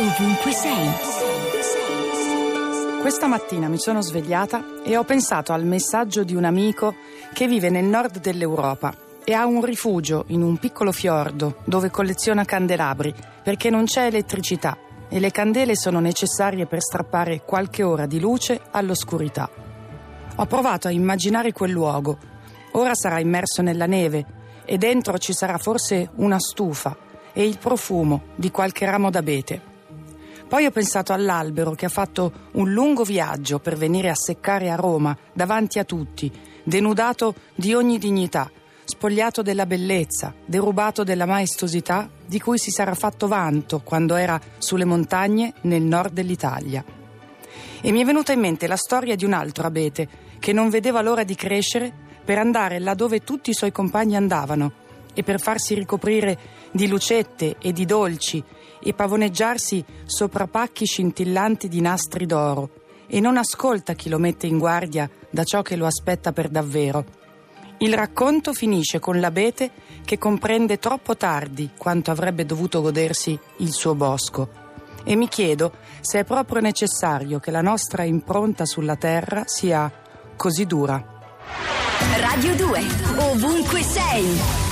ovunque sei. Questa mattina mi sono svegliata e ho pensato al messaggio di un amico che vive nel nord dell'Europa e ha un rifugio in un piccolo fiordo dove colleziona candelabri perché non c'è elettricità e le candele sono necessarie per strappare qualche ora di luce all'oscurità. Ho provato a immaginare quel luogo. Ora sarà immerso nella neve e dentro ci sarà forse una stufa e il profumo di qualche ramo d'abete. Poi ho pensato all'albero che ha fatto un lungo viaggio per venire a seccare a Roma davanti a tutti, denudato di ogni dignità, spogliato della bellezza, derubato della maestosità di cui si sarà fatto vanto quando era sulle montagne nel nord dell'Italia. E mi è venuta in mente la storia di un altro abete che non vedeva l'ora di crescere per andare là dove tutti i suoi compagni andavano e per farsi ricoprire di lucette e di dolci e pavoneggiarsi sopra pacchi scintillanti di nastri d'oro e non ascolta chi lo mette in guardia da ciò che lo aspetta per davvero. Il racconto finisce con l'abete che comprende troppo tardi quanto avrebbe dovuto godersi il suo bosco. E mi chiedo se è proprio necessario che la nostra impronta sulla terra sia così dura. Radio 2, ovunque sei.